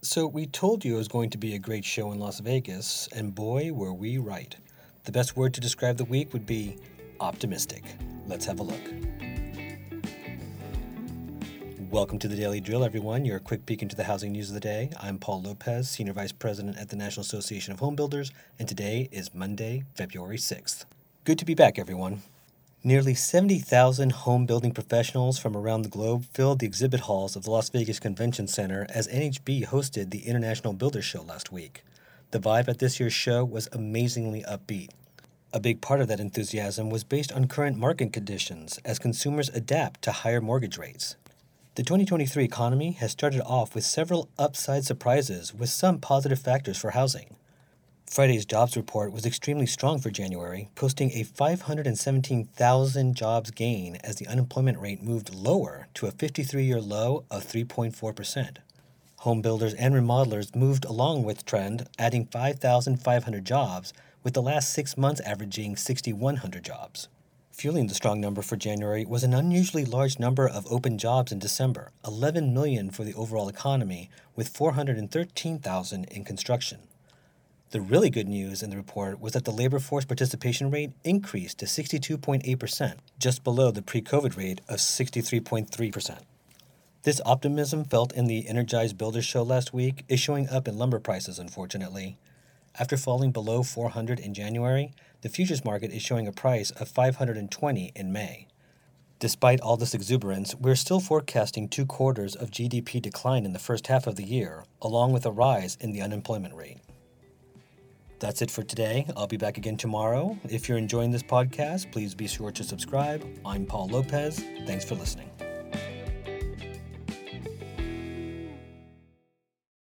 So, we told you it was going to be a great show in Las Vegas, and boy, were we right. The best word to describe the week would be optimistic. Let's have a look. Welcome to the Daily Drill, everyone. Your quick peek into the housing news of the day. I'm Paul Lopez, Senior Vice President at the National Association of Home Builders, and today is Monday, February 6th. Good to be back, everyone. Nearly 70,000 home building professionals from around the globe filled the exhibit halls of the Las Vegas Convention Center as NAHB hosted the International Builder Show last week. The vibe at this year's show was amazingly upbeat. A big part of that enthusiasm was based on current market conditions as consumers adapt to higher mortgage rates. The 2023 economy has started off with several upside surprises with some positive factors for housing. Friday's jobs report was extremely strong for January, posting a 517,000 jobs gain as the unemployment rate moved lower to a 53 year low of 3.4%. Home builders and remodelers moved along with trend, adding 5,500 jobs, with the last six months averaging 6,100 jobs. Fueling the strong number for January was an unusually large number of open jobs in December 11 million for the overall economy, with 413,000 in construction. The really good news in the report was that the labor force participation rate increased to 62.8%, just below the pre COVID rate of 63.3%. This optimism felt in the Energized Builders show last week is showing up in lumber prices, unfortunately. After falling below 400 in January, the futures market is showing a price of 520 in May. Despite all this exuberance, we're still forecasting two quarters of GDP decline in the first half of the year, along with a rise in the unemployment rate. That's it for today. I'll be back again tomorrow. If you're enjoying this podcast, please be sure to subscribe. I'm Paul Lopez. Thanks for listening.